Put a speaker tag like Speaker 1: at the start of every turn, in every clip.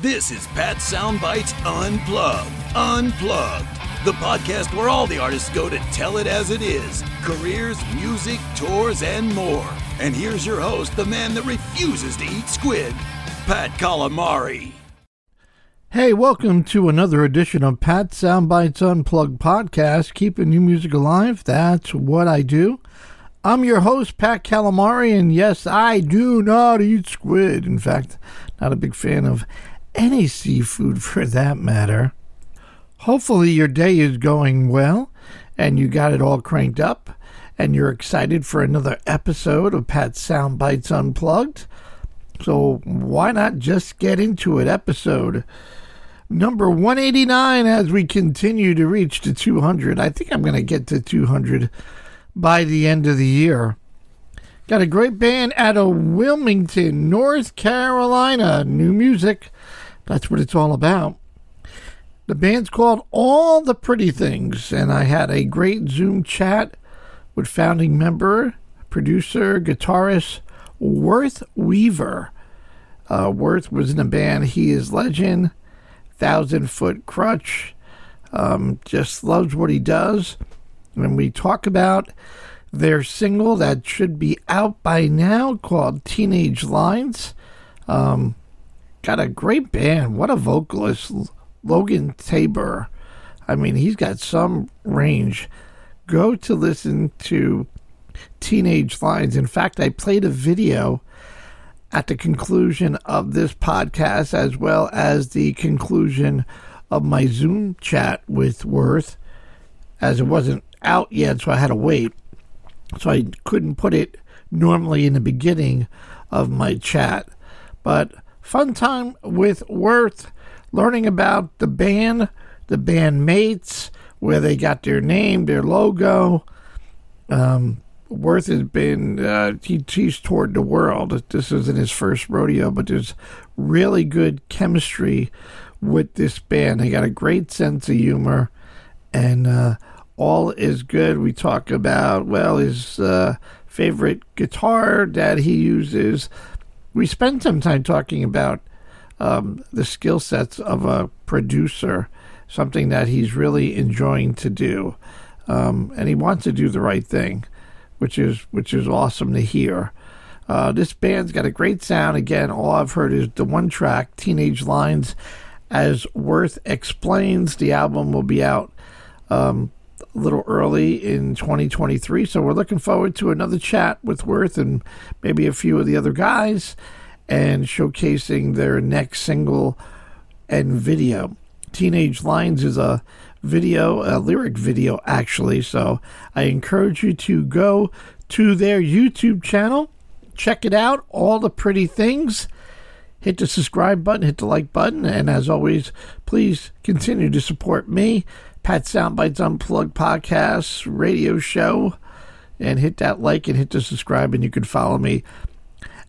Speaker 1: This is Pat Soundbites Unplugged. Unplugged. The podcast where all the artists go to tell it as it is careers, music, tours, and more. And here's your host, the man that refuses to eat squid, Pat Calamari.
Speaker 2: Hey, welcome to another edition of Pat Soundbites Unplugged podcast, keeping new music alive. That's what I do. I'm your host, Pat Calamari, and yes, I do not eat squid. In fact, not a big fan of any seafood for that matter. Hopefully, your day is going well and you got it all cranked up and you're excited for another episode of Pat Soundbites Unplugged. So, why not just get into it? Episode number 189 as we continue to reach to 200. I think I'm going to get to 200 by the end of the year. Got a great band out of Wilmington, North Carolina. New music. That's what it's all about. The band's called All the Pretty Things, and I had a great Zoom chat with founding member, producer, guitarist Worth Weaver. Uh, Worth was in the band He Is Legend, Thousand Foot Krutch. Um, just loves what he does. And we talk about their single that should be out by now called Teenage Lines. Um, got a great band. What a vocalist, Logan Tabor. I mean, he's got some range. Go to listen to Teenage Lines. In fact, I played a video at the conclusion of this podcast as well as the conclusion of my Zoom chat with Worth, as it wasn't out yet, so I had to wait. So I couldn't put it normally in the beginning of my chat. But fun time with Worth, learning about the band, the band mates, where they got their name, their logo. Um, Worth has been, uh, he, he's toured the world. This isn't his first rodeo, but there's really good chemistry with this band. They got a great sense of humor, and uh, all is good. We talk about, well, his uh, favorite guitar that he uses. We spend some time talking about um, the skill sets of a producer, something that he's really enjoying to do. Um, and he wants to do the right thing, which is which is awesome to hear. Uh, this band's got a great sound. Again, all I've heard is the one track, Teenage Lines. As Worth explains, the album will be out um, little early in 2023. So we're looking forward to another chat with Worth and maybe a few of the other guys and showcasing their next single and video. Teenage Lines is a video, a lyric video actually. So I encourage you to go to their YouTube channel, check it out, all the pretty things. Hit the subscribe button, hit the like button, and as always, please continue to support me Pat Soundbites Unplugged podcast radio show. And hit that like and hit the subscribe, and you can follow me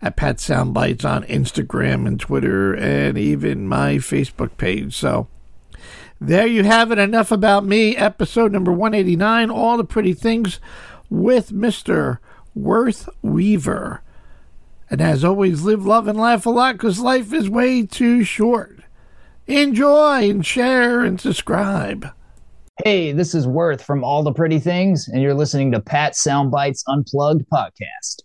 Speaker 2: at Pat Soundbites on Instagram and Twitter and even my Facebook page. So there you have it. Enough about me. Episode number 189 All the Pretty Things with Mr. Worth Weaver. And as always, live, love, and laugh a lot because life is way too short. Enjoy and share and subscribe.
Speaker 3: Hey, this is Worth from All the Pretty Things, and you're listening to Pat Soundbites Unplugged podcast.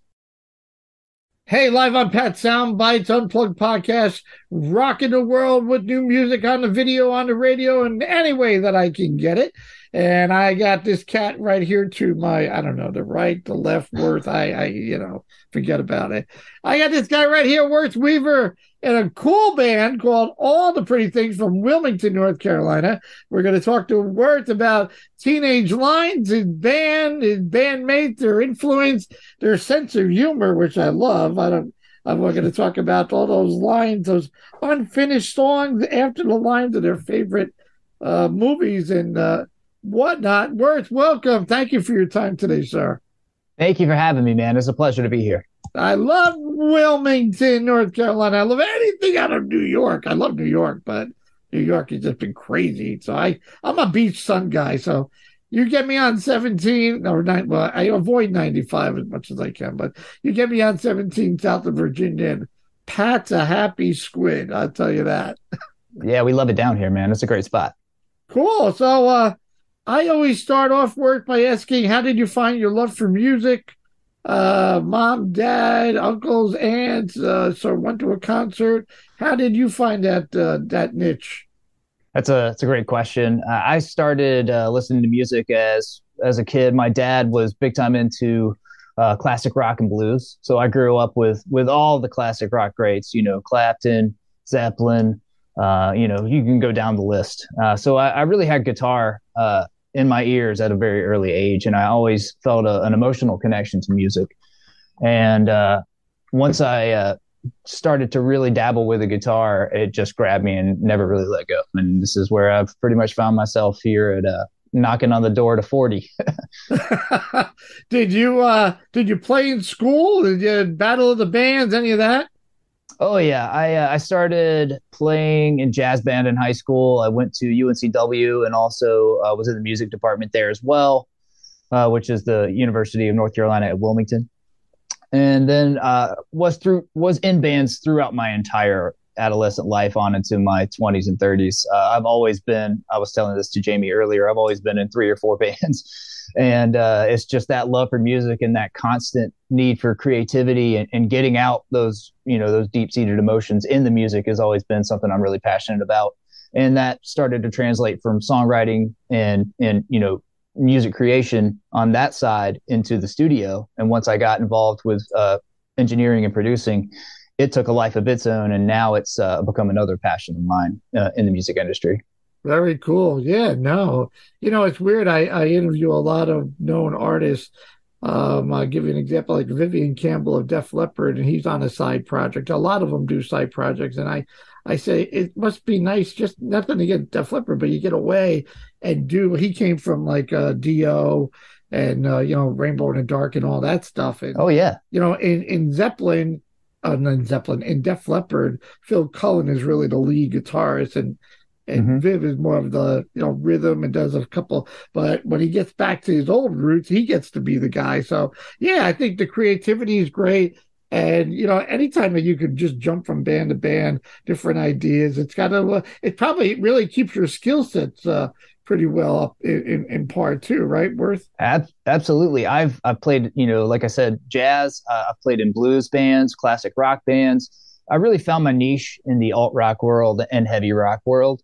Speaker 2: Hey, live on Pat Soundbites Unplugged podcast, rocking the world with new music on the video, on the radio, and any way that I can get it. And I got this cat right here to my, I don't know, the right, the left, Worth. I, I, you know, forget about it. I got this guy right here, Worth Weaver, and a cool band called All the Pretty Things from Wilmington, North Carolina. We're going to talk to Worth about Teenage Lines, his band, his bandmates, their influence, their sense of humor, which I love. I don't. I'm going to talk about all those lines, those unfinished songs after the lines of their favorite uh, movies and uh, whatnot. Worth, welcome. Thank you for your time today, sir.
Speaker 3: Thank you for having me, man. It's a pleasure to be here.
Speaker 2: I love Wilmington, North Carolina. I love anything out of New York. I love New York, but New York has just been crazy. So I, I'm a beach sun guy. So you get me on 17 or nine. Well, I avoid 95 as much as I can, but you get me on 17 south of Virginia and Pat's a happy squid. I'll tell you that.
Speaker 3: Yeah, we love it down here, man. It's a great spot.
Speaker 2: Cool. So uh, I always start off Worth by asking, how did you find your love for music? Uh, mom, dad, uncles, aunts, uh, so went to a concert. How did you find that uh, that niche?
Speaker 3: That's a that's a great question. Uh, I started uh, listening to music as as a kid. My dad was big time into uh, classic rock and blues, so I grew up with with all the classic rock greats. You know, Clapton, Zeppelin. Uh, you know, you can go down the list. Uh, so I, I, really had guitar uh, in my ears at a very early age, and I always felt a, an emotional connection to music. And once I started to really dabble with the guitar, it just grabbed me and never really let go. And this is where I've pretty much found myself here at uh, knocking on the door to 40.
Speaker 2: did you uh did you play in school? Did you battle of the bands, any of that?
Speaker 3: Oh yeah, I uh, I started playing in jazz band in high school. I went to UNCW and also uh, was in the music department there as well, uh, which is the University of North Carolina at Wilmington and then uh, was through was in bands throughout my entire adolescent life on into my 20s and 30s. Uh, I've always been. I was telling this to Jamie earlier. I've always been in three or four bands, and uh, it's just that love for music and that constant need for creativity and, and getting out those you know those deep seated emotions in the music has always been something I'm really passionate about. And that started to translate from songwriting and and you know music creation on that side into the studio. And once I got involved with uh, engineering and producing, it took a life of its own, and now it's uh, become another passion of mine uh, in the music industry.
Speaker 2: Very cool. Yeah, no, you know it's weird. I, I interview a lot of known artists. Um, I'll give you an example, like Vivian Campbell of Def Leppard, and he's on a side project. A lot of them do side projects, and I I say it must be nice, just nothing to get Def Leppard, but you get away and do. He came from like uh, Dio and uh, you know Rainbow in the Dark and all that stuff. And,
Speaker 3: oh yeah,
Speaker 2: you know in in Zeppelin, uh, not Zeppelin in Def Leppard, Phil Collen is really the lead guitarist and. And mm-hmm. Viv is more of the you know rhythm and does a couple, but when he gets back to his old roots, he gets to be the guy. So yeah, I think the creativity is great and you know, anytime that you can just jump from band to band, different ideas, it's got to. It probably really keeps your skill sets uh, pretty well up in, in, in part too, right? Worth
Speaker 3: Ab- absolutely. I've I've played, you know, like I said, jazz. Uh, I've played in blues bands, classic rock bands. I really found my niche in the alt rock world and heavy rock world.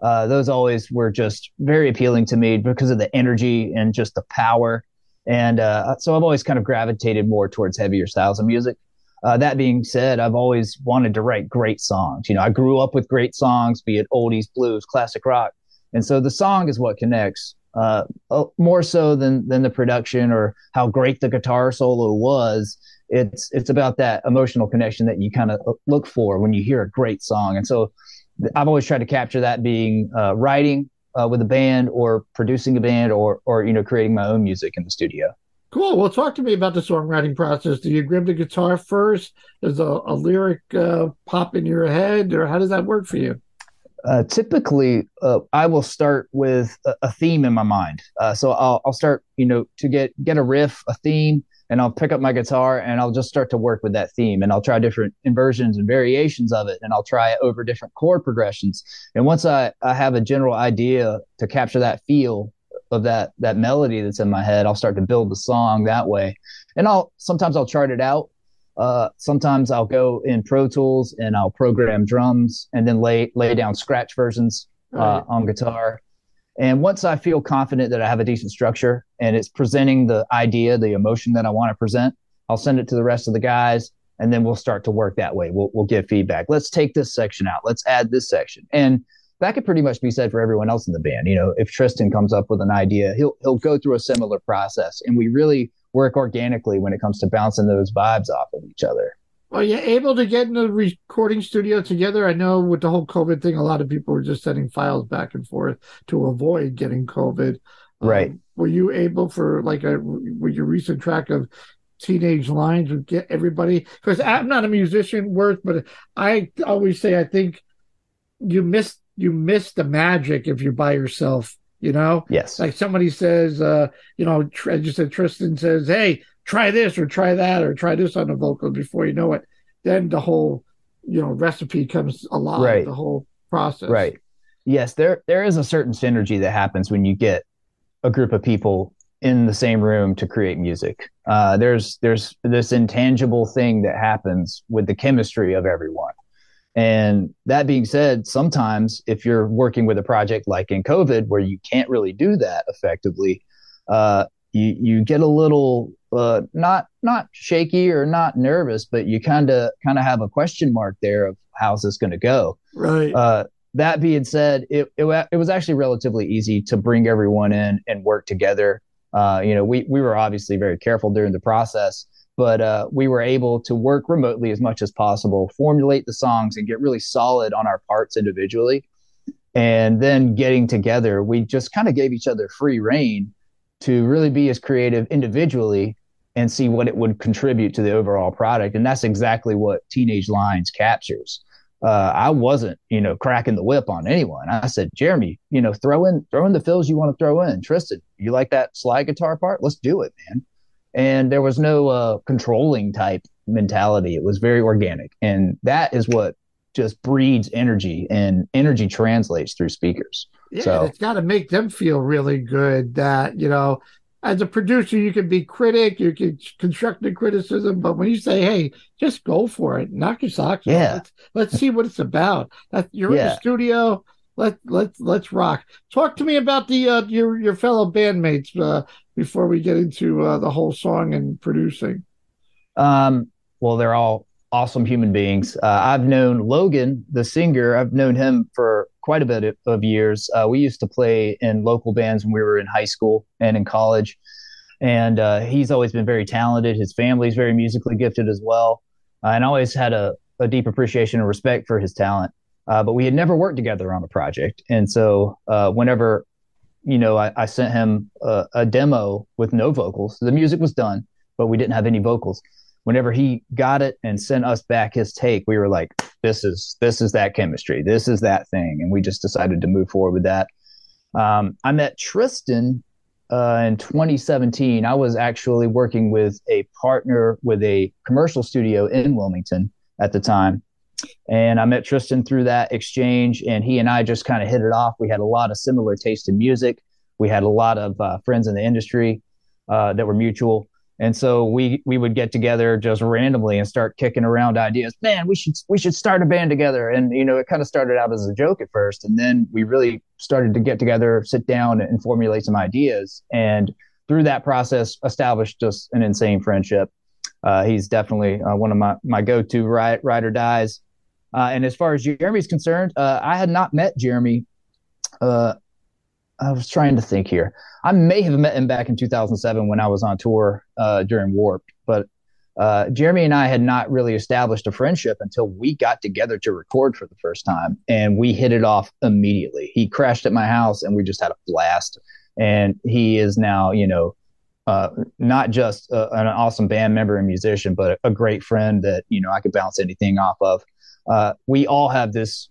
Speaker 3: Uh, those always were just very appealing to me because of the energy and just the power. And uh, so I've always kind of gravitated more towards heavier styles of music. Uh, that being said, I've always wanted to write great songs. You know, I grew up with great songs, be it oldies, blues, classic rock, and so the song is what connects uh, uh, more so than than the production or how great the guitar solo was. It's it's about that emotional connection that you kind of look for when you hear a great song, and so I've always tried to capture that being uh, writing uh, with a band or producing a band or or you know creating my own music in the studio.
Speaker 2: Cool. Well, talk to me about the songwriting process. Do you grab the guitar first? Does a, a lyric uh, pop in your head, or how does that work for you?
Speaker 3: Uh, typically, uh, I will start with a, a theme in my mind. Uh, so I'll, I'll start, you know, to get get a riff, a theme, and I'll pick up my guitar and I'll just start to work with that theme, and I'll try different inversions and variations of it, and I'll try it over different chord progressions. And once I, I have a general idea to capture that feel, of that that melody that's in my head. I'll start to build the song that way, and I'll sometimes I'll chart it out. Uh, sometimes I'll go in Pro Tools and I'll program drums and then lay lay down scratch versions uh, right. on guitar. And once I feel confident that I have a decent structure and it's presenting the idea, the emotion that I want to present, I'll send it to the rest of the guys and then we'll start to work that way. We'll, we'll give feedback. Let's take this section out. Let's add this section. And that could pretty much be said for everyone else in the band. You know, if Tristan comes up with an idea, he'll he'll go through a similar process, and we really work organically when it comes to bouncing those vibes off of each other.
Speaker 2: Are you able to get in the recording studio together? I know with the whole COVID thing, a lot of people were just sending files back and forth to avoid getting COVID.
Speaker 3: Right. Um,
Speaker 2: were you able for like a with your recent track of teenage lines would get everybody because I'm not a musician worth, but I always say I think you miss you miss the magic if you're by yourself. You know,
Speaker 3: yes.
Speaker 2: Like somebody says, uh, you know, I just said Tristan says, "Hey, try this or try that or try this on the vocal." Before you know it, then the whole, you know, recipe comes alive. Right. The whole process.
Speaker 3: Right. Yes, there there is a certain synergy that happens when you get a group of people in the same room to create music. Uh, there's there's this intangible thing that happens with the chemistry of everyone. And that being said, sometimes if you're working with a project like in COVID, where you can't really do that effectively, uh, you you get a little uh, not not shaky or not nervous, but you kind of kind of have a question mark there of how's this going to go.
Speaker 2: Right.
Speaker 3: Uh, that being said, it, it it was actually relatively easy to bring everyone in and work together. Uh, you know, we we were obviously very careful during the process, but uh, we were able to work remotely as much as possible, formulate the songs, and get really solid on our parts individually. And then getting together, we just kind of gave each other free reign to really be as creative individually and see what it would contribute to the overall product. And that's exactly what Teenage Lines captures. Uh, I wasn't, you know, cracking the whip on anyone. I said, Jeremy, you know, throw in, throw in the fills you want to throw in. Tristan, you like that slide guitar part? Let's do it, man. And there was no uh, controlling type mentality. It was very organic, and that is what just breeds energy, and energy translates through speakers.
Speaker 2: Yeah,
Speaker 3: so,
Speaker 2: it's got to make them feel really good that, you know, as a producer, you can be critic, you can constructive criticism, but when you say, "Hey, just go for it, knock your socks
Speaker 3: Yeah.
Speaker 2: off, let's, let's see what it's about." That you're in the studio, let let let's rock. Talk to me about the uh, your your fellow bandmates uh, before we get into uh, the whole song and producing.
Speaker 3: Um, well, they're all awesome human beings. Uh, I've known Logan, the singer. I've known him for quite a bit of, years. Uh, we used to play in local bands when we were in high school and in college, and uh, he's always been very talented. His family's very musically gifted as well, uh, and always had a, a deep appreciation and respect for his talent. Uh, but we had never worked together on a project, and so uh, whenever you know, I, I sent him a, a demo with no vocals. The music was done, but we didn't have any vocals whenever he got it and sent us back his take, we were like, this is this is that chemistry. This is that thing. And we just decided to move forward with that. Um, I met Tristan uh, in 2017. I was actually working with a partner with a commercial studio in Wilmington at the time. And I met Tristan through that exchange, and he and I just kind of hit it off. We had a lot of similar taste in music. We had a lot of uh, friends in the industry uh, that were mutual. And so we we would get together just randomly and start kicking around ideas. Man, we should we should start a band together. And you know, it kind of started out as a joke at first, and then we really started to get together, sit down, and formulate some ideas. And through that process, established just an insane friendship. Uh, he's definitely uh, one of my my go to ride, ride or dies. Uh, and as far as Jeremy's concerned, uh, I had not met Jeremy. Uh, I was trying to think here. I may have met him back in 2007 when I was on tour uh, during Warped, but uh, Jeremy and I had not really established a friendship until we got together to record for the first time, and we hit it off immediately. He crashed at my house, and we just had a blast. And he is now, you know, uh, not just a, an awesome band member and musician, but a great friend that you know I could bounce anything off of. Uh, we all have this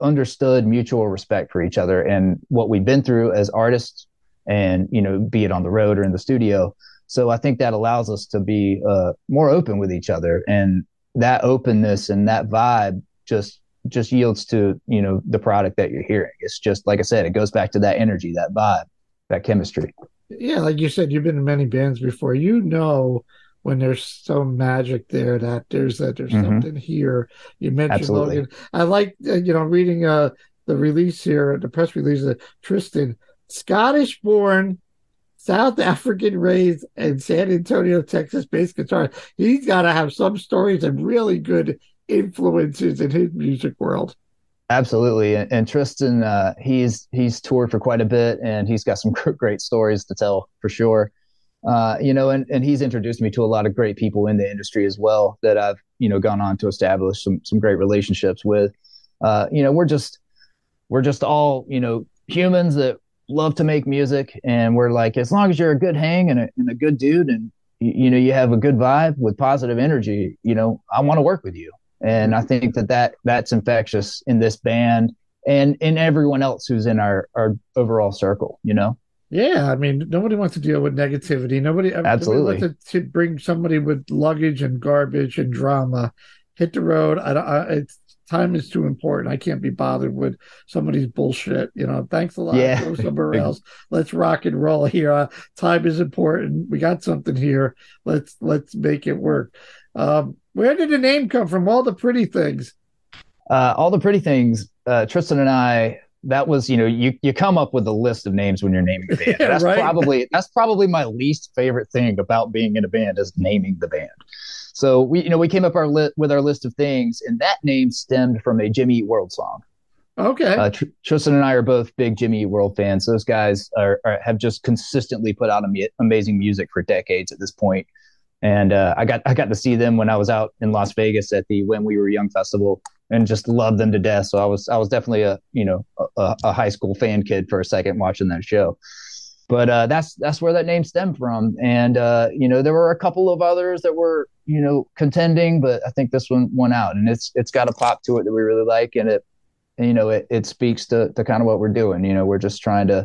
Speaker 3: understood mutual respect for each other and what we've been through as artists and you know be it on the road or in the studio. So i think that allows us to be uh, more open with each other and that openness and that vibe just just yields to you know the product that you're hearing. It's just like i said it goes back to that energy that vibe that chemistry.
Speaker 2: Yeah, like you said, you've been in many bands before. You know when there's some magic there that there's that there's
Speaker 3: Mhm.
Speaker 2: something here. You mentioned
Speaker 3: Absolutely.
Speaker 2: Logan. I like uh, you know reading uh the release here, the press release of Tristan, Scottish born, South African raised, and San Antonio, Texas based guitar. He's got to have some stories and really good influences in his music world.
Speaker 3: Absolutely, and, and Tristan, uh, he's he's toured for quite a bit, and he's got some great stories to tell for sure. Uh, you know, and and he's introduced me to a lot of great people in the industry as well that I've you know gone on to establish some some great relationships with. Uh, you know, we're just we're just all you know humans that love to make music, and we're like, as long as you're a good hang and a, and a good dude, and you, know you have a good vibe with positive energy, you know, I want to work with you and I think that, that that's infectious in this band and in everyone else who's in our our overall circle. You know,
Speaker 2: Yeah, I mean, nobody wants to deal with negativity. Nobody,
Speaker 3: Absolutely.
Speaker 2: nobody wants to, to bring somebody with luggage and garbage and drama hit the road. I, don't- I, it's time is too important. I can't be bothered with somebody's bullshit. You know, thanks a lot.
Speaker 3: Yeah.
Speaker 2: Go somewhere else. Let's rock and roll here. Uh, time is important. We got something here. Let's let's make it work. Um, where did the name come from? All the pretty things.
Speaker 3: Uh, all the pretty things. Uh, Tristan and I. That was, you know, you you come up with a list of names when you're naming a band.
Speaker 2: Yeah,
Speaker 3: that's
Speaker 2: right.
Speaker 3: probably that's probably my least favorite thing about being in a band is naming the band. So we, you know, we came up our li- with our list of things, and that name stemmed from a Jimmy Eat World song.
Speaker 2: Okay.
Speaker 3: Uh, Tr- Tristan and I are both big Jimmy Eat World fans. Those guys are, are have just consistently put out am- amazing music for decades at this point. And uh, I got I got to see them when I was out in Las Vegas at the When We Were Young festival, and just loved them to death. So I was I was definitely a you know a, a high school fan kid for a second watching that show. But uh, that's that's where that name stemmed from. And uh, you know there were a couple of others that were you know contending, but I think this one won out, and it's it's got a pop to it that we really like, and it you know it, it speaks to, to kind of what we're doing you know we're just trying to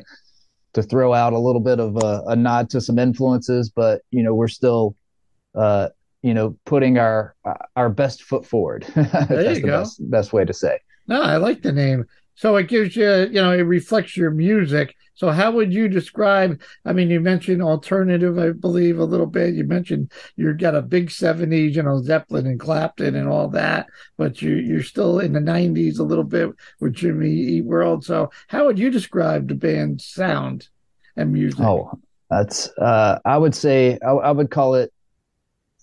Speaker 3: to throw out a little bit of a, a nod to some influences but you know we're still uh you know putting our our best foot forward that's
Speaker 2: you
Speaker 3: the
Speaker 2: go.
Speaker 3: best, best way to say
Speaker 2: No, I like the name. So it gives you, you know, it reflects your music. So how would you describe? I mean, you mentioned alternative, I believe, a little bit. You mentioned you've got a big '70s, you know, Zeppelin and Clapton and all that, but you you're still in the '90s a little bit with Jimmy Eat World. So how would you describe the band's sound and music?
Speaker 3: oh that's uh i would say I, I would call it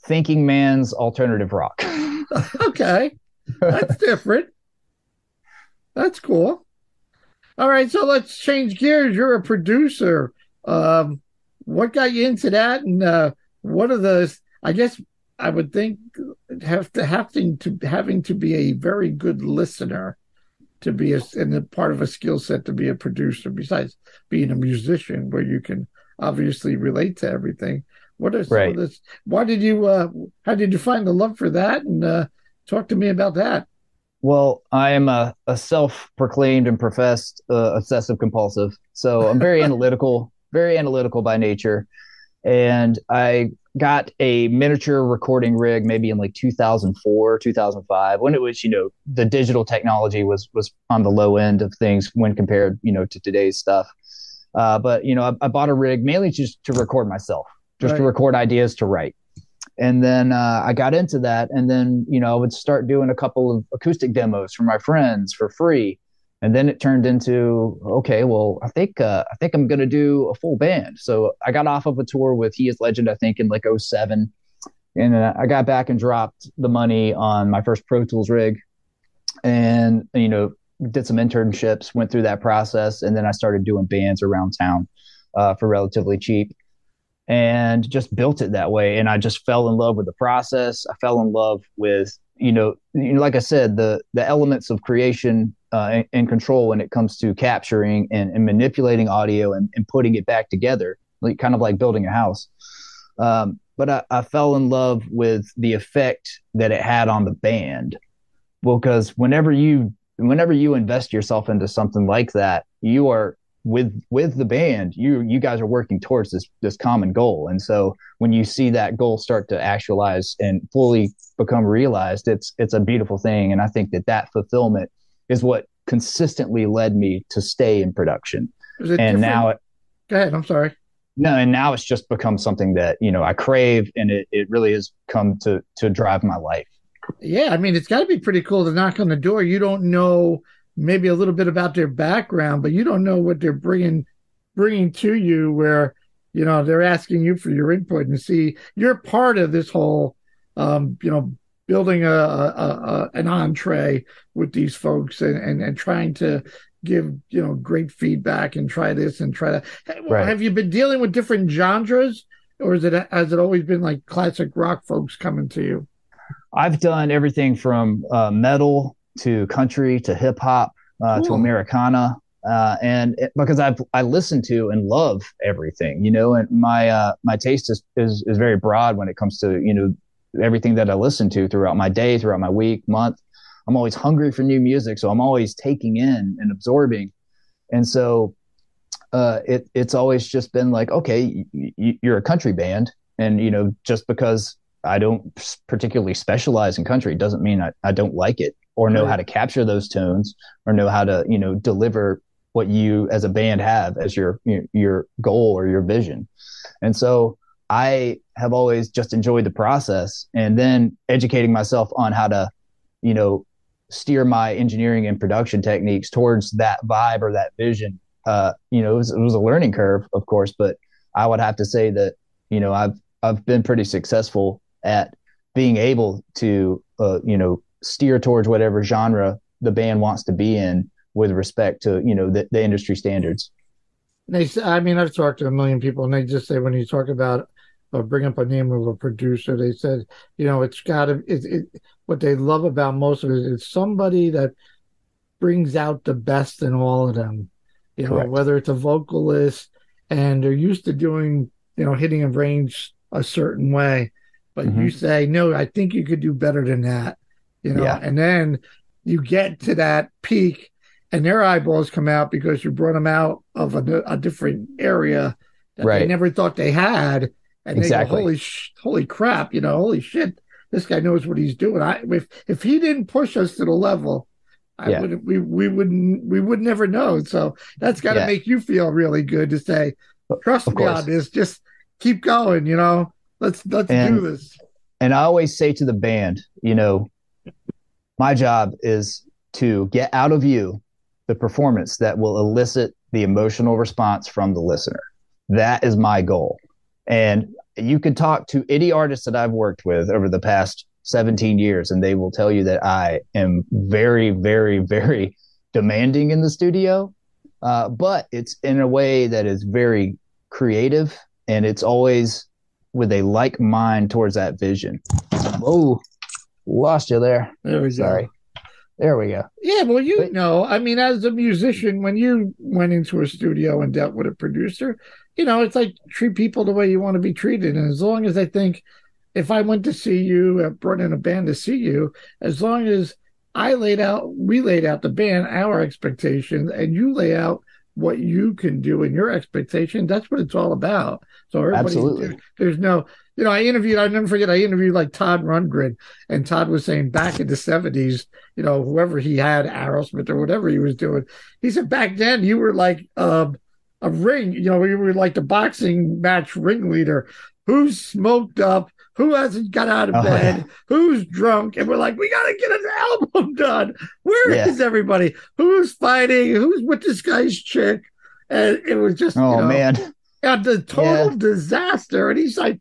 Speaker 3: thinking man's alternative rock
Speaker 2: okay, that's different. That's cool. All right, so let's change gears. You're a producer. Um, what got you into that, and uh, what are the? I guess I would think have to having to having to be a very good listener to be a and a part of a skill set to be a producer. Besides being a musician, where you can obviously relate to everything. What are
Speaker 3: Right.
Speaker 2: this? Why did you? Uh, how did you find the love for that? And uh, talk to me about that.
Speaker 3: Well, I am a, a self-proclaimed and professed uh, obsessive compulsive. So I'm very analytical, very analytical by nature. And I got a miniature recording rig maybe in like 2004, 2005, when it was, you know, the digital technology was was on the low end of things when compared, you know, to today's stuff. Uh, but you know, I, I bought a rig mainly just to record myself, just to record ideas to write. And then uh, I got into that, and then you know I would start doing a couple of acoustic demos for my friends for free, and then it turned into okay, well I think uh, I think I'm gonna do a full band. So I got off of a tour with He Is Legend, I think in like 07. and uh, I got back and dropped the money on my first Pro Tools rig, and you know did some internships, went through that process, and then I started doing bands around town uh, for relatively cheap and just built it that way. And I just fell in love with the process. I fell in love with, you know, you know like I said, the the elements of creation uh, and, and control when it comes to capturing and, and manipulating audio and, and putting it back together, like kind of like building a house. Um, but I, I fell in love with the effect that it had on the band. Well, because whenever you whenever you invest yourself into something like that, you are with with the band you you guys are working towards this this common goal and so when you see that goal start to actualize and fully become realized it's it's a beautiful thing and i think that that fulfillment is what consistently led me to stay in production and
Speaker 2: different?
Speaker 3: now it
Speaker 2: go ahead. I'm sorry.
Speaker 3: no and now it's just become something that you know i crave and it, it really has come to to drive my life
Speaker 2: Yeah, I mean, it's got to be pretty cool to knock on the door. You don't know maybe a little bit about their background, but you don't know what they're bringing bringing to you. Where you know they're asking you for your input and see you're part of this whole, um, you know, building a, a, a an entree with these folks and, and and trying to give you know great feedback and try this and try that.
Speaker 3: Right.
Speaker 2: Have you been dealing with different genres, or is it has it always been like classic rock folks coming to you?
Speaker 3: I've done everything from uh, metal to country to hip hop uh, to Americana, uh, and it, because I've I listen to and love everything, you know, and my uh, my taste is, is is very broad when it comes to you know everything that I listen to throughout my day, throughout my week, month. I'm always hungry for new music, so I'm always taking in and absorbing, and so uh, it it's always just been like, okay, y- y- you're a country band, and you know just because I don't particularly specialize in country doesn't mean I, I don't like it. Or know how to capture those tones or know how to you know deliver what you as a band have as your your goal or your vision. And so i have always just enjoyed the process and then educating myself on how to you know steer my engineering and production techniques towards that vibe or that vision. Uh you know it was, it was a learning curve of course but i would have to say that you know i've i've been pretty successful at being able to uh, you know steer towards whatever genre the band wants to be in with respect to you know the, the industry standards
Speaker 2: they i mean i've talked to a million people and they just say when you talk about or bring up a name of a producer they said you know it's got to it, it, what they love about most of it is somebody that brings out the best in all of them you know Correct. whether it's a vocalist and they're used to doing you know hitting a range a certain way but mm-hmm. you say no i think you could do better than that you know, yeah. and then you get to that peak and their eyeballs come out because you brought them out of a, a different area that right. they never thought they had. And exactly. they go, holy, sh- holy crap, you know, holy shit, this guy knows what he's doing. I, if, if he didn't push us to the level, I yeah. would we we wouldn't we would never know. So that's got to yeah. make you feel really good to say, trust me on this. Just keep going. You know, let's let's and, do this.
Speaker 3: And I always say to the band, you know, my job is to get out of you the performance that will elicit the emotional response from the listener. That is my goal. And you can talk to any artist that I've worked with over the past 17 years, and they will tell you that I am very, very, very demanding in the studio. Uh, but it's in a way that is very creative and it's always with a like mind towards that vision. Oh, Lost you there.
Speaker 2: There we
Speaker 3: Sorry.
Speaker 2: go.
Speaker 3: There we go.
Speaker 2: Yeah, well, you but, know, I mean, as a musician, when you went into a studio and dealt with a producer, you know, it's like treat people the way you want to be treated. And as long as I think if I went to see you, uh, brought in a band to see you, as long as I laid out, we laid out the band, our expectations, and you lay out what you can do and your expectation, that's what it's all about. So everybody, there's no, you know, I interviewed, I never forget, I interviewed like Todd Rundgren, and Todd was saying back in the 70s, you know, whoever he had, Aerosmith or whatever he was doing, he said back then you were like um, a ring, you know, you were like the boxing match ringleader. Who's smoked up? Who hasn't got out of oh, bed? Yeah. Who's drunk? And we're like, we got to get an album done. Where yeah. is everybody? Who's fighting? Who's with this guy's chick? And it was just,
Speaker 3: oh,
Speaker 2: you know,
Speaker 3: man.
Speaker 2: Yeah, the total yeah. disaster. And he's like,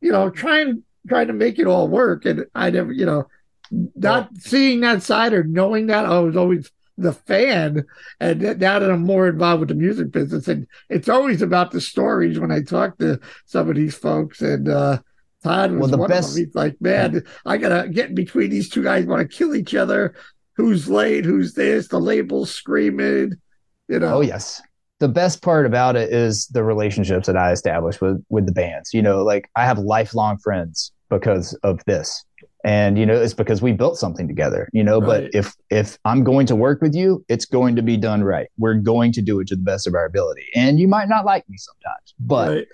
Speaker 2: you know, trying trying to make it all work. And I never, you know, not seeing that side or knowing that I was always the fan, and now that I'm more involved with the music business, and it's always about the stories when I talk to some of these folks. And uh, Todd was well, one best... of them. He's like, man, I gotta get in between these two guys, want to kill each other. Who's late? Who's this? The label's screaming. You know.
Speaker 3: Oh yes the best part about it is the relationships that I established with with the bands. You know, like I have lifelong friends because of this. And you know, it's because we built something together, you know, right. but if if I'm going to work with you, it's going to be done right. We're going to do it to the best of our ability. And you might not like me sometimes, but right.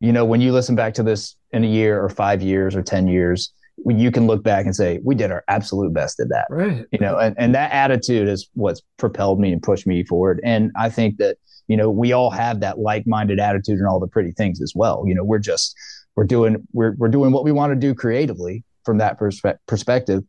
Speaker 3: you know, when you listen back to this in a year or 5 years or 10 years, you can look back and say we did our absolute best at that.
Speaker 2: Right.
Speaker 3: You know and, and that attitude is what's propelled me and pushed me forward. And i think that you know we all have that like-minded attitude and all the pretty things as well. You know we're just we're doing we're, we're doing what we want to do creatively from that perspe- perspective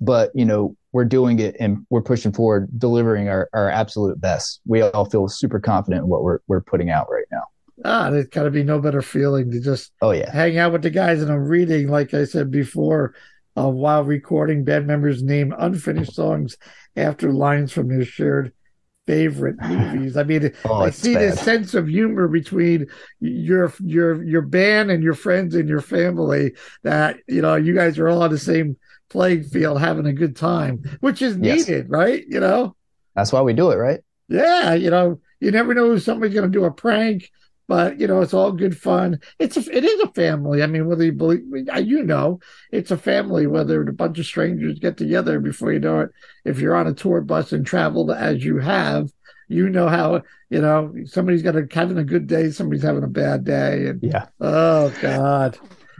Speaker 3: but you know we're doing it and we're pushing forward delivering our, our absolute best. We all feel super confident in what we're, we're putting out right now
Speaker 2: ah, there's got to be no better feeling to just
Speaker 3: oh yeah
Speaker 2: hang out with the guys and I'm reading, like I said before, uh, while recording, band members name unfinished songs after lines from their shared favorite movies. I mean, oh, I see bad. this sense of humor between your your your band and your friends and your family that you know you guys are all on the same playing field having a good time, which is needed, yes. right? You know,
Speaker 3: that's why we do it, right?
Speaker 2: Yeah, you know, you never know who somebody's going to do a prank but you know it's all good fun. It's a, it is a family. I mean whether you believe you know it's a family whether a bunch of strangers get together before you know it. If you're on a tour bus and traveled as you have you know how you know somebody's got a having a good day somebody's having a bad day and
Speaker 3: yeah.
Speaker 2: Oh god.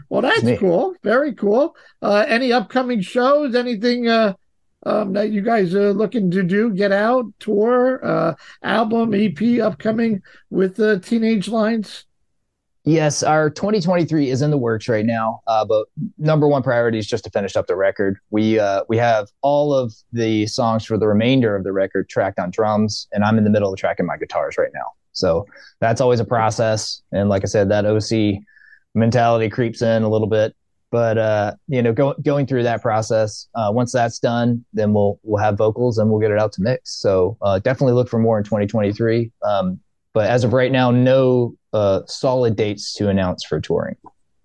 Speaker 2: Well that's cool. Very cool. Uh any upcoming shows? Anything uh um, that you guys are looking to do? Get out, tour, uh, album, EP upcoming with the uh, Teenage Lines?
Speaker 3: Yes, our 2023 is in the works right now, uh, but number one priority is just to finish up the record. We uh, we have all of the songs for the remainder of the record tracked on drums, and I'm in the middle of tracking my guitars right now. So that's always a process, and like I said, that OC mentality creeps in a little bit. But uh, you know, go, going through that process, uh, once that's done, then we'll we'll have vocals and we'll get it out to mix. So uh, definitely look for more in 2023. Um, but as of right now, no uh, solid dates to announce for touring.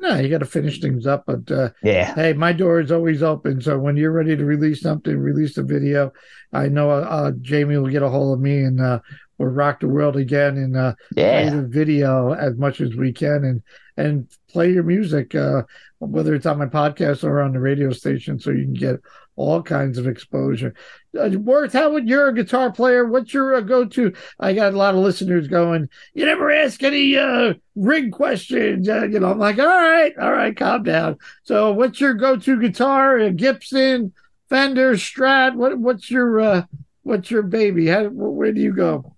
Speaker 2: No, you got to finish things up. But uh,
Speaker 3: yeah,
Speaker 2: hey, my door is always open. So when you're ready to release something, release a video. I know uh, Jamie will get a hold of me and uh, we'll rock the world again and uh,
Speaker 3: yeah.
Speaker 2: play the video as much as we can and and play your music, uh, whether it's on my podcast or on the radio station, so you can get all kinds of exposure. Uh, Worth, how would you're a guitar player? What's your uh, go-to? I got a lot of listeners going. You never ask any uh, rig questions. Uh, you know, I'm like, all right, all right, calm down. So, what's your go-to guitar? A Gibson, Fender, Strat. What, what's your uh, what's your baby? How, where do you go?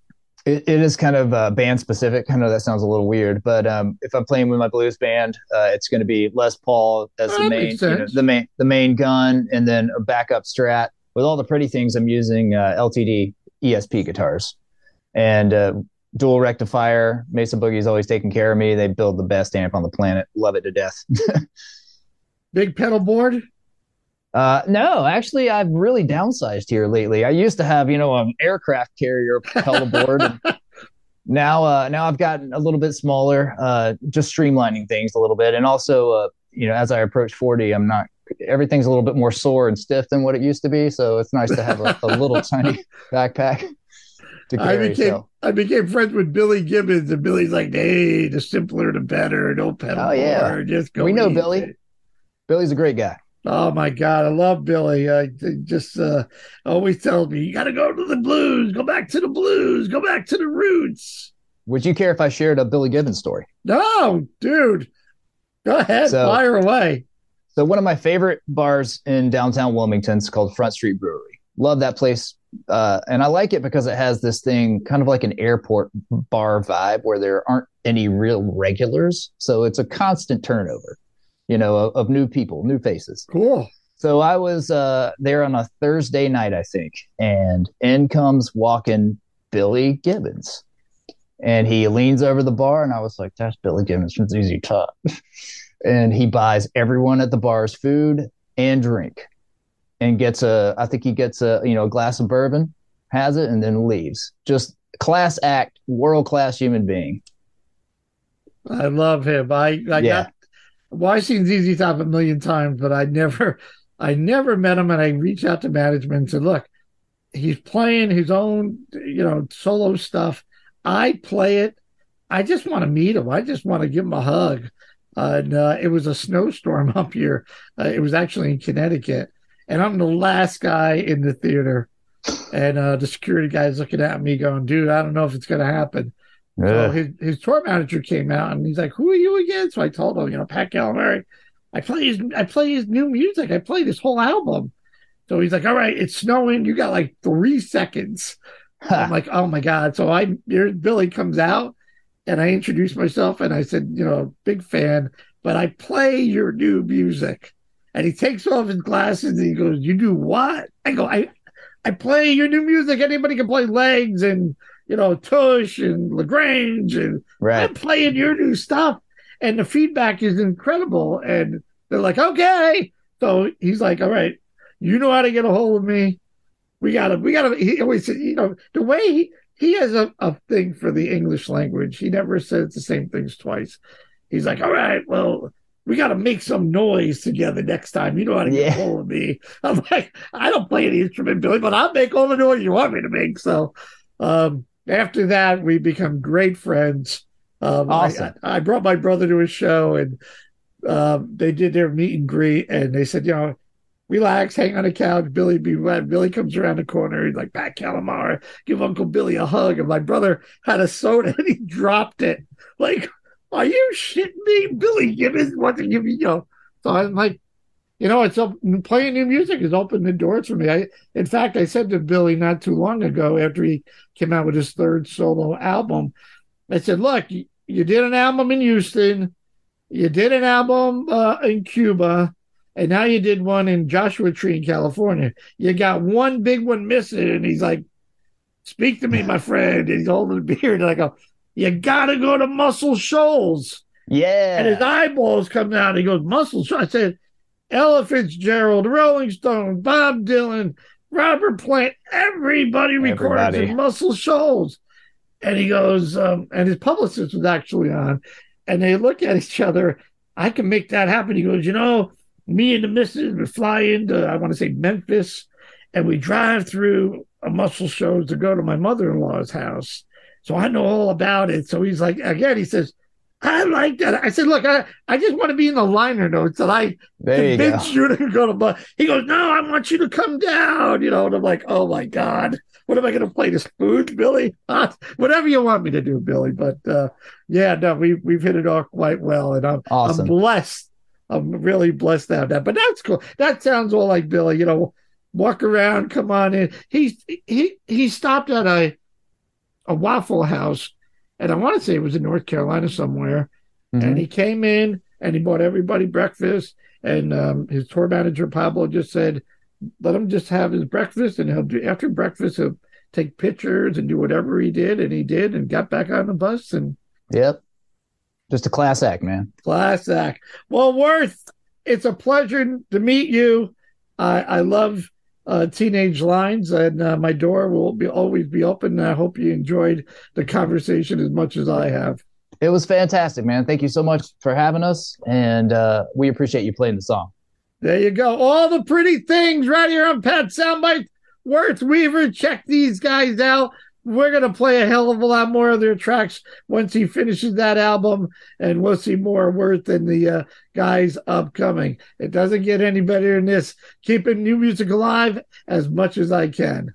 Speaker 3: it, it is kind of uh, band specific. I know that sounds a little weird, but um, if I'm playing with my blues band, uh, it's going to be Les Paul as the main, you know, the main, the main gun, and then a backup Strat. With all the pretty things, I'm using uh, LTD ESP guitars, and uh, dual rectifier. Mesa Boogie's always taking care of me. They build the best amp on the planet. Love it to death.
Speaker 2: Big pedal board.
Speaker 3: Uh, no, actually, I've really downsized here lately. I used to have, you know, an aircraft carrier pedal board. now, uh, now I've gotten a little bit smaller, uh, just streamlining things a little bit, and also, uh, you know, as I approach forty, I'm not. Everything's a little bit more sore and stiff than what it used to be, so it's nice to have a, a little tiny backpack. To carry,
Speaker 2: I became
Speaker 3: so.
Speaker 2: I became friends with Billy Gibbons, and Billy's like, "Hey, the simpler the better. No pedal oh, yeah. Just go."
Speaker 3: We know Billy. Billy's a great guy.
Speaker 2: Oh my God, I love Billy. I just uh, always tells me you got to go to the blues, go back to the blues, go back to the roots.
Speaker 3: Would you care if I shared a Billy Gibbons story?
Speaker 2: No, dude. Go ahead, so, fire away.
Speaker 3: So one of my favorite bars in downtown Wilmington is called Front Street Brewery. Love that place. Uh, and I like it because it has this thing kind of like an airport bar vibe where there aren't any real regulars. So it's a constant turnover you know, of, of new people, new faces.
Speaker 2: Cool.
Speaker 3: So I was uh, there on a Thursday night, I think, and in comes walking Billy Gibbons. And he leans over the bar, and I was like, that's Billy Gibbons from ZZ Top. And he buys everyone at the bar's food and drink and gets a, I think he gets a, you know, a glass of bourbon, has it, and then leaves. Just class act, world class human being.
Speaker 2: I love him. I, I yeah. got well, I've seen ZZ Top a million times, but I never, I never met him. And I reached out to management and said, "Look, he's playing his own, you know, solo stuff. I play it. I just want to meet him. I just want to give him a hug." And uh, it was a snowstorm up here. Uh, it was actually in Connecticut, and I'm the last guy in the theater. And uh, the security guy's looking at me, going, "Dude, I don't know if it's going to happen." Yeah. So his, his tour manager came out and he's like, "Who are you again?" So I told him, you know, Pat Calamari. I play his I play his new music. I play this whole album. So he's like, "All right, it's snowing. You got like three seconds." I'm like, "Oh my god!" So I Billy comes out and I introduce myself and I said, "You know, big fan, but I play your new music." And he takes off his glasses and he goes, "You do what?" I go, "I I play your new music. Anybody can play legs and." you know, Tush and LaGrange, and right. I'm playing your new stuff. And the feedback is incredible. And they're like, okay. So he's like, all right, you know how to get a hold of me. We gotta, we gotta, he always said, you know, the way he, he has a, a thing for the English language. He never says the same things twice. He's like, all right, well, we got to make some noise together next time. You know how to get yeah. hold of me. I'm like, I don't play any instrument, Billy, but I'll make all the noise you want me to make. So, um, after that, we become great friends. Um,
Speaker 3: awesome.
Speaker 2: I, I, brought my brother to a show and um, they did their meet and greet and they said, you know, relax, hang on the couch. Billy be wet. Billy comes around the corner. He's like, Pat Calamara, give Uncle Billy a hug. And my brother had a soda and he dropped it. Like, are you shitting me? Billy Gibbons wants to give me, you know. So I'm like, you know, it's up, playing new music has opened the doors for me. I, in fact, I said to Billy not too long ago after he came out with his third solo album, I said, "Look, you, you did an album in Houston, you did an album uh, in Cuba, and now you did one in Joshua Tree in California. You got one big one missing." And he's like, "Speak to me, my friend." And he's holding a beard, and I go, "You got to go to Muscle Shoals."
Speaker 3: Yeah.
Speaker 2: And his eyeballs come out. He goes, Muscle Shoals. I said Ella Fitzgerald, Rolling Stone, Bob Dylan, Robert Plant, everybody records
Speaker 3: Everybody.
Speaker 2: in Muscle Shoals. And he goes, um, and his publicist was actually on, and they look at each other. I can make that happen. He goes, you know, me and the missus would fly into, I want to say Memphis, and we drive through a Muscle Shoals to go to my mother in law's house. So I know all about it. So he's like, again, he says, I like that. I said, look, I, I just want to be in the liner notes that I
Speaker 3: There you go.
Speaker 2: you to go to but he goes, No, I want you to come down, you know, and I'm like, Oh my God, what am I gonna play this food, Billy? Uh, whatever you want me to do, Billy. But uh yeah, no, we we've hit it off quite well and I'm
Speaker 3: Awesome.
Speaker 2: I'm blessed. I'm really blessed to have that. But that's cool. That sounds all like Billy, you know, walk around, come on in. He he he stopped at a a waffle house and I want to say it was in North Carolina somewhere
Speaker 3: Mhm.
Speaker 2: and he came in and he bought everybody breakfast. And um, his tour manager Pablo just said, "Let him just have his breakfast, and he'll do after breakfast he'll take pictures and do whatever he did." And he did, and got back on the bus and
Speaker 3: Yep. Just a class act, man.
Speaker 2: class act. Well, Worth, it's a pleasure to meet you. I I love uh, Teenage Lines, and uh, my door will be always be open. I hope you enjoyed the conversation as much as I have.
Speaker 3: It was fantastic, man. Thank you so much for having us, and uh, we appreciate you playing the song.
Speaker 2: There you go. All the pretty things right here on Pat Soundbite. Worth Weaver. Check these guys out. We're going to play a hell of a lot more of their tracks once he finishes that album, and we'll see more Worth and the uh, guys upcoming. It doesn't get any better than this. Keeping new music alive as much as I can.